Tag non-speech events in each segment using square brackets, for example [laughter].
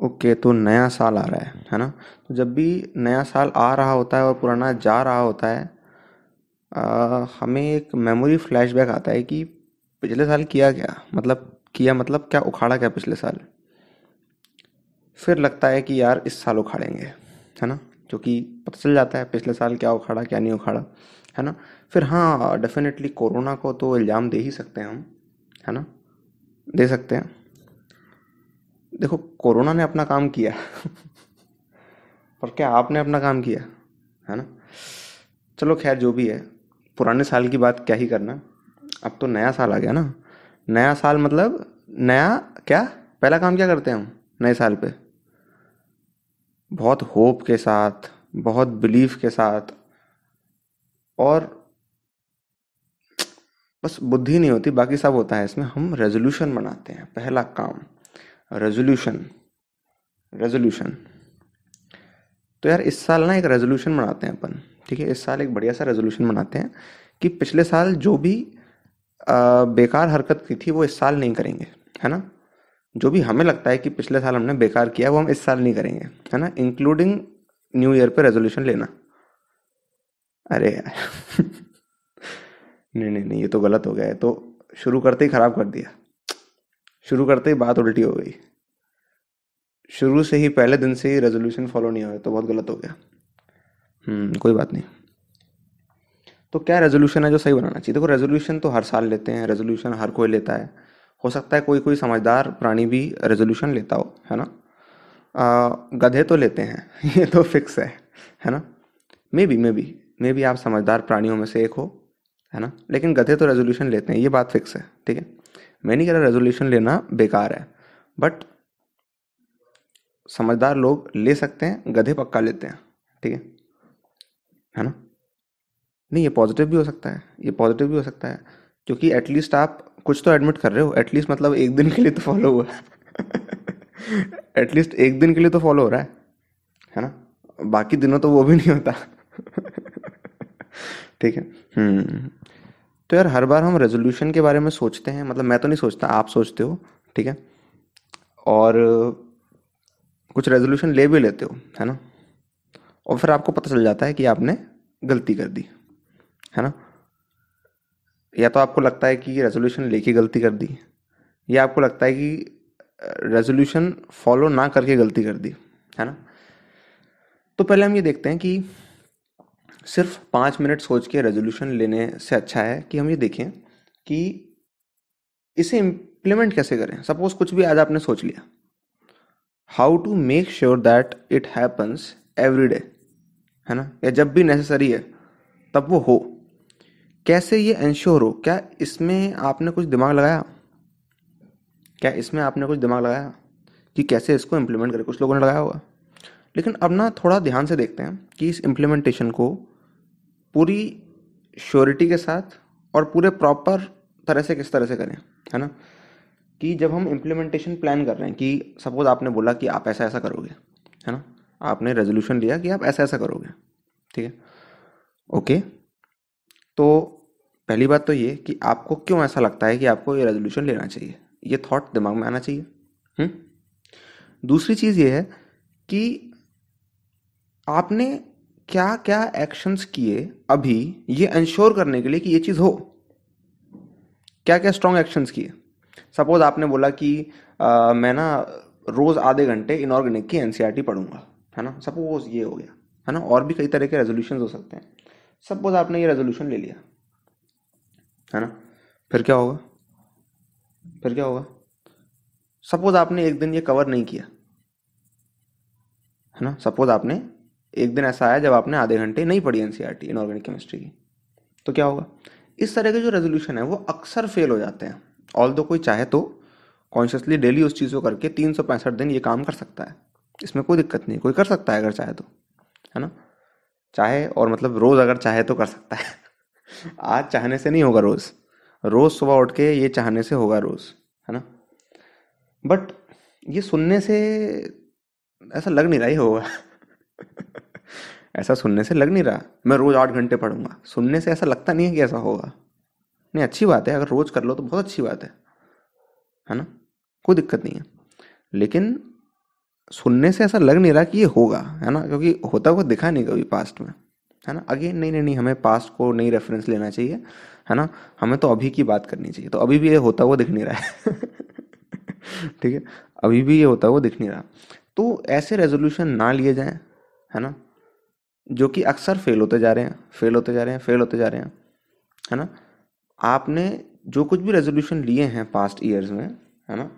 Okay तो नया साल आ रहा है है ना? तो जब भी नया साल आ रहा होता है और पुराना जा रहा होता है आ, हमें एक मेमोरी फ्लैशबैक आता है कि पिछले साल किया क्या? मतलब किया मतलब क्या उखाड़ा क्या पिछले साल? फिर लगता है कि यार इस साल उखाड़ेंगे है ना? जो कि पता चल जाता है पिछले साल क्या उखाड़ा क्या नहीं उखाड़ा है ना? फिर हाँ डेफिनेटली कोरोना को तो इल्ज़ाम दे ही सकते हैं हम है ना? दे सकते हैं। देखो, कोरोना ने अपना काम किया। पर क्या आपने अपना काम किया? है ना? चलो खैर, जो भी है। पुराने साल की बात क्या ही करना। अब तो नया साल आ गया ना। नया साल मतलब नया क्या? पहला काम क्या करते हैं हम नए साल पे? बहुत होप के साथ, बहुत बिलीफ के साथ और बस बुद्धि नहीं होती, बाकी सब होता है। इसमें हम रेजोल्यूशन बनाते हैं, पहला काम। Resolution resolution. तो यार इस साल ना एक रेजोल्यूशन बनाते हैं अपन, ठीक है? इस साल एक बढ़िया सा रेजोल्यूशन बनाते हैं कि पिछले साल जो भी बेकार हरकत की थी वो इस साल नहीं करेंगे, है ना? जो भी हमें लगता है कि पिछले साल हमने बेकार किया वो हम इस साल नहीं करेंगे, है ना? इंक्लूडिंग न्यू ईयर पे रेजोल्यूशन लेना। अरे यार। [laughs] नहीं नहीं नहीं, ये तो गलत हो गया है तो शुरू करते ही खराब कर दिया। शुरू करते ही बात उल्टी हो गई। शुरू से ही पहले दिन से ही रेजोल्यूशन फॉलो नहीं हुआ तो बहुत गलत हो गया। हम्म कोई बात नहीं। तो क्या रेजोल्यूशन है जो सही बनाना चाहिए? देखो रेजोल्यूशन तो हर साल लेते हैं रेजोल्यूशन हर कोई लेता है। हो सकता है कोई कोई समझदार प्राणी भी रेजोल्यूशन लेता हो है ना? आ, गधे तो लेते हैं [laughs] ये तो फिक्स है है ना? Maybe maybe maybe आप समझदार प्राणियों में से एक हो। है ना? लेकिन गधे तो रेजोल्यूशन लेते हैं, ये बात फिक्स है, ठीक है? मैं नहीं कह रहा रेजोल्यूशन लेना बेकार है बट समझदार लोग ले सकते हैं, गधे पक्का लेते हैं, ठीक है? है ना? नहीं, ये पॉजिटिव भी हो सकता है, ये पॉजिटिव भी हो सकता है, क्योंकि एटलीस्ट आप कुछ तो एडमिट कर रहे हो एटलीस्ट मतलब एक दिन के लिए तो फॉलो हुआ एटलीस्ट [laughs] एक दिन के लिए तो फॉलो हो रहा है है ना? बाकी दिनों तो वो भी नहीं होता। [laughs] ठीक है? हम्म। तो यार हर बार हम रेजोल्यूशन के बारे में सोचते हैं मतलब मैं तो नहीं सोचता, आप सोचते हो, ठीक है? और कुछ रेजोल्यूशन ले भी लेते हो, है ना? और फिर आपको पता चल जाता है कि आपने गलती कर दी, है ना? या तो आपको लगता है कि रेजोल्यूशन लेके गलती कर दी, या आपको लगता है कि रेजोल्यूशन फॉलो ना करके गलती कर दी, है ना? तो पहले हम ये देखते हैं कि सिर्फ़ पाँच मिनट सोच के रेजोल्यूशन लेने से अच्छा है कि हम ये देखें कि इसे इम्प्लीमेंट कैसे करें। सपोज़ कुछ भी आज आपने सोच लिया। How to make sure that it happens every day है ना? या जब भी नेसेसरी है, तब वो हो। कैसे ये इंश्योर हो? क्या इसमें आपने कुछ दिमाग लगाया? क्या इसमें आपने कुछ दिमाग लगाया कि कैसे इसको इम्प्लीमेंट करें? कुछ लोगों ने लगाया होगा। लेकिन अब ना थोड़ा ध्यान से देखते हैं कि इस इम्प्लीमेंटेशन को पूरी श्योरिटी के साथ और पूरे प्रॉपर तरह से किस तरह से करें, है ना कि जब हम इम्प्लीमेंटेशन प्लान कर रहे हैं कि सपोज़ आपने बोला कि आप ऐसा ऐसा करोगे, है ना आपने रेजोल्यूशन लिया कि आप ऐसा ऐसा करोगे, ठीक है ओके तो पहली बात तो ये कि आपको क्यों ऐसा लगता है कि आपको ये रेजोल्यूशन लेना चाहिए ये थॉट दिमाग में आना चाहिए हुँ? हम्म? दूसरी चीज़ ये है कि आपने क्या क्या एक्शंस किए अभी ये इंश्योर करने के लिए कि ये चीज़ हो? क्या क्या स्ट्रॉन्ग एक्शंस किए? सपोज़ आपने बोला कि आ, मैं ना रोज़ आधे घंटे इनऑर्गेनिक की एनसीईआरटी पढ़ूँगा है ना? सपोज़ ये हो गया है ना? और भी कई तरह के रेजोल्यूशन हो सकते हैं। सपोज़ आपने ये रेजोल्यूशन ले लिया है ना? फिर क्या होगा? फिर क्या होगा? सपोज़ आपने एक दिन ये कवर नहीं किया है ना? सपोज़ आपने एक दिन ऐसा आया जब आपने आधे घंटे नहीं पढ़ी एनसीईआरटी इनऑर्गेनिक केमिस्ट्री की। तो क्या होगा? इस तरह के जो रेजोल्यूशन है, वो अक्सर फेल हो जाते हैं। ऑल दो कोई चाहे तो कॉन्शियसली डेली उस चीज़ को करके तीन सौ पैंसठ दिन ये काम कर सकता है। इसमें कोई दिक्कत नहीं, कोई कर सकता है अगर चाहे तो है ना? चाहे और मतलब रोज़ अगर चाहे तो कर सकता है। [laughs] आज चाहने से नहीं होगा रोज़। रोज़ सुबह उठ के ये चाहने से होगा रोज़, है ना? बट ये सुनने से ऐसा लग नहीं रहा ही होगा। ऐसा सुनने से लग नहीं रहा। मैं रोज़ आठ घंटे पढ़ूँगा। सुनने से ऐसा लगता नहीं है कि ऐसा होगा। नहीं, अच्छी बात है। अगर रोज़ कर लो तो बहुत अच्छी बात है। है ना? कोई दिक्कत नहीं है। लेकिन सुनने से ऐसा लग नहीं रहा कि ये होगा। है ना? क्योंकि होता हुआ दिखा नहीं कभी पास्ट में। है ना? अगेन, नहीं नहीं नहीं, हमें पास्ट को नहीं रेफरेंस लेना चाहिए। है ना? हमें तो अभी की बात करनी चाहिए। तो अभी भी ये होता हुआ दिख नहीं रहा है। [laughs] ठीक है? अभी भी ये होता हुआ दिख नहीं रहा। तो ऐसे रेजोल्यूशन ना लिए जाएँ। है ना? जो कि अक्सर फेल होते जा रहे हैं फेल होते जा रहे हैं फेल होते जा रहे हैं, है ना? आपने जो कुछ भी रेजोल्यूशन लिए हैं पास्ट ईयर्स में, है ना?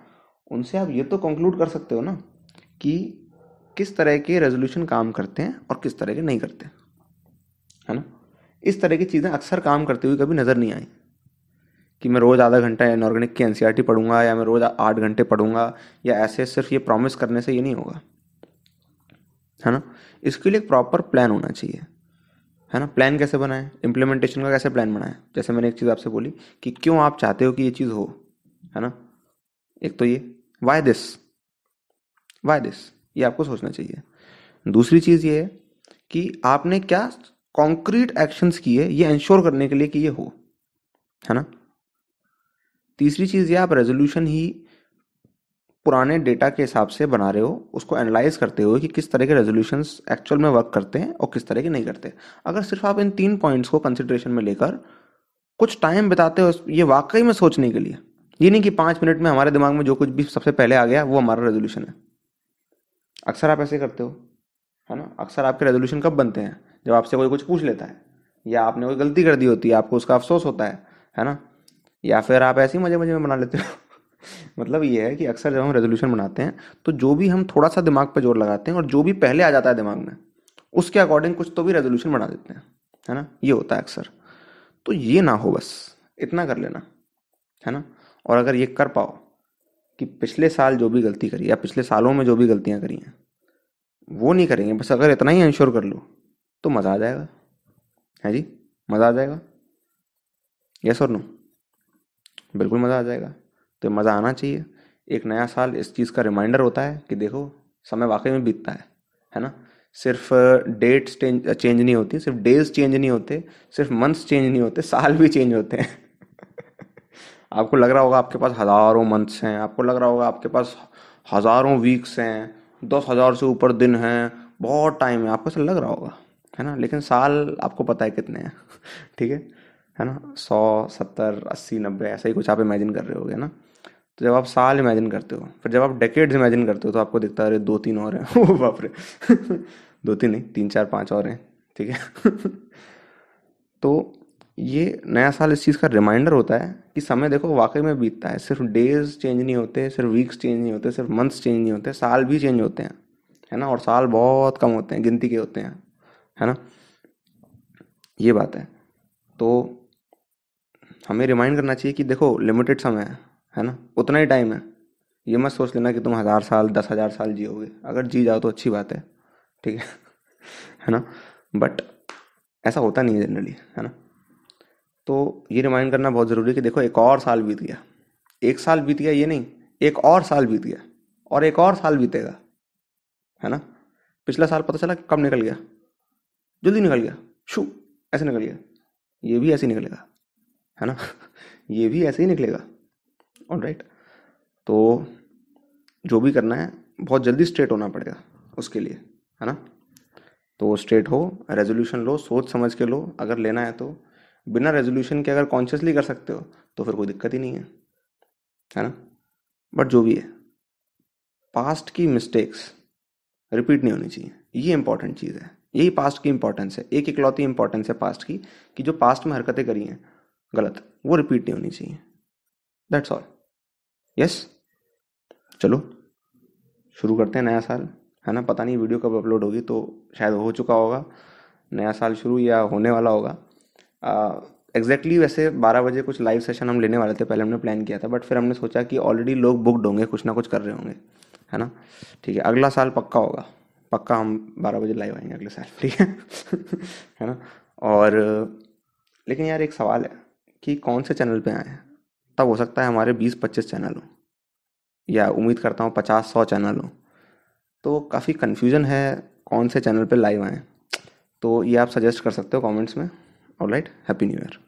उनसे आप ये तो कंक्लूड कर सकते हो ना कि किस तरह के रेजोल्यूशन काम करते हैं और किस तरह के नहीं करते है ना? इस तरह की चीज़ें अक्सर काम करते हुए कभी नज़र नहीं आई कि मैं रोज़ आधा घंटा इनऑर्गेनिक की एन पढ़ूँगा या मैं रोज़ आठ घंटे पढ़ूँगा या ऐसे सिर्फ़ ये प्रॉमिस करने से ये नहीं होगा। है ना? इसके लिए एक प्रॉपर प्लान होना चाहिए। है ना? प्लान कैसे बनाएँ? इम्प्लीमेंटेशन का कैसे प्लान बनाएँ? जैसे मैंने एक चीज़ आपसे बोली कि क्यों आप चाहते हो कि ये चीज़ हो? है ना? एक तो ये। वाई दिस वाई दिस ये आपको सोचना चाहिए। दूसरी चीज़ ये है कि आपने क्या कॉन्क्रीट एक्शंस किए ये इंश्योर करने के लिए कि ये हो? है ना? तीसरी चीज़ ये, आप रेजोल्यूशन ही पुराने डेटा के हिसाब से बना रहे हो, उसको एनालाइज करते हो कि किस तरह के रेजोल्यूशन एक्चुअल में वर्क करते हैं और किस तरह के नहीं करते। अगर सिर्फ़ आप इन तीन पॉइंट्स को कंसिडरेशन में लेकर कुछ टाइम बिताते हो, ये वाकई में सोचने के लिए। ये नहीं कि पाँच मिनट में हमारे दिमाग में जो कुछ भी सबसे पहले आ गया, वो हमारा रेजोल्यूशन है। अक्सर आप ऐसे करते हो, है ना? अक्सर आपके रेजोल्यूशन कब बनते हैं? जब आपसे कोई कुछ पूछ लेता है, या आपने कोई गलती कर दी होती है, आपको उसका अफसोस होता है है ना? या फिर आप ऐसे ही मज़े मज़े में बना लेते हो। मतलब ये है कि अक्सर जब हम रेजोल्यूशन बनाते हैं तो जो भी हम थोड़ा सा दिमाग पर ज़ोर लगाते हैं और जो भी पहले आ जाता है दिमाग में, उसके अकॉर्डिंग कुछ तो भी रेजोल्यूशन बना देते हैं, है ना? ये होता है अक्सर। तो ये ना हो बस, इतना कर लेना, है ना? और अगर ये कर पाओ कि पिछले साल जो भी गलती करी या पिछले सालों में जो भी गलतियाँ करी हैं, वो नहीं करेंगे, बस अगर इतना ही इंश्योर कर लो तो मज़ा आ जाएगा। है जी? मज़ा आ जाएगा? यस और नो बिल्कुल मज़ा आ जाएगा। तो मज़ा आना चाहिए। एक नया साल इस चीज़ का रिमाइंडर होता है कि देखो, समय वाकई में बीतता है है ना? सिर्फ़ डेट्स चेंज नहीं होती, सिर्फ़ डेज़ चेंज नहीं होते, सिर्फ़ मंथ्स चेंज नहीं होते, साल भी चेंज होते [laughs] हैं। आपको लग रहा होगा आपके पास हज़ारों मंथ्स हैं, आपको लग रहा होगा आपके पास हज़ारों वीक्स हैं, दस हज़ार से ऊपर दिन हैं, बहुत टाइम है, आपको ऐसा लग रहा होगा, है ना? लेकिन साल आपको पता है कितने हैं, [laughs] ठीक है? है ना? सौ, सत्तर, अस्सी, नब्बे, ऐसा ही कुछ आप इमेजिन कर रहे होगे ना? तो जब आप साल इमेजिन करते हो, फिर जब आप डेकेड्स इमेजिन करते हो तो आपको दिखता है, अरे, दो तीन और हैं। [laughs] ओ बाप रे। [laughs] दो तीन नहीं, तीन, चार, पाँच और हैं, ठीक है? [laughs] तो ये नया साल इस चीज़ का रिमाइंडर होता है कि समय देखो, वाकई में बीतता है। सिर्फ़ डेज़ चेंज नहीं होते, सिर्फ़ वीक्स चेंज नहीं होते, सिर्फ़ मंथ्स चेंज नहीं होते, साल भी चेंज होते हैं, है ना? और साल बहुत कम होते हैं, गिनती के होते हैं, है ना? ये बात है। तो हमें रिमाइंड करना चाहिए कि देखो लिमिटेड समय है। है ना? उतना ही टाइम है। ये मत सोच लेना कि तुम हज़ार साल, दस हज़ार साल जियोगे। अगर जी जाओ तो अच्छी बात है, ठीक है? [laughs] है ना? बट ऐसा होता नहीं है जनरली है ना? तो ये रिमाइंड करना बहुत ज़रूरी है कि देखो, एक और साल बीत गया। एक साल बीत गया, ये नहीं, एक और साल बीत गया, और एक और साल बीतेगा, है ना? पिछला साल पता चला कब निकल गया? जल्दी निकल गया। शू, ऐसे निकल गया। ये भी ऐसे ही निकलेगा, है ना? [laughs] ये भी ऐसे ही निकलेगा। ऑल राइट तो जो भी करना है, बहुत जल्दी स्ट्रेट होना पड़ेगा उसके लिए, है ना? तो स्ट्रेट हो रेजोल्यूशन लो, सोच समझ के लो, अगर लेना है तो। बिना रेजोल्यूशन के अगर कॉन्शियसली कर सकते हो तो फिर कोई दिक्कत ही नहीं है है ना? बट जो भी है पास्ट की मिस्टेक्स रिपीट नहीं होनी चाहिए। ये इंपॉर्टेंट चीज़ है। यही पास्ट की इंपॉर्टेंस है। एक इकलौती इंपॉर्टेंस है पास्ट की, कि जो पास्ट में हरकतें करी हैं, गलत, वो रिपीट नहीं होनी चाहिए। दैट्स ऑल यस चलो, शुरू करते हैं नया साल। है ना? पता नहीं वीडियो कब अपलोड होगी तो शायद हो चुका होगा। नया साल शुरू या होने वाला होगा। एग्जैक्टली exactly वैसे बारह बजे कुछ लाइव सेशन हम लेने वाले थे, पहले हमने प्लान किया था बट फिर हमने सोचा कि ऑलरेडी लोग बुकड होंगे, कुछ ना कुछ कर रहे होंगे। है ना? ठीक है, अगला साल पक्का होगा। पक्का हम बारह बजे लाइव आएँगे अगले साल, ठीक है? [laughs] है ना? और, लेकिन यार एक सवाल है कि कौन से चैनल पे आए तब हो सकता है हमारे बीस पच्चीस चैनल हों, या उम्मीद करता हूँ पचास सौ चैनल हों। तो काफ़ी कन्फ्यूज़न है कौन से चैनल पर लाइव आएँ। तो ये आप सजेस्ट कर सकते हो कमेंट्स में। All right happy new year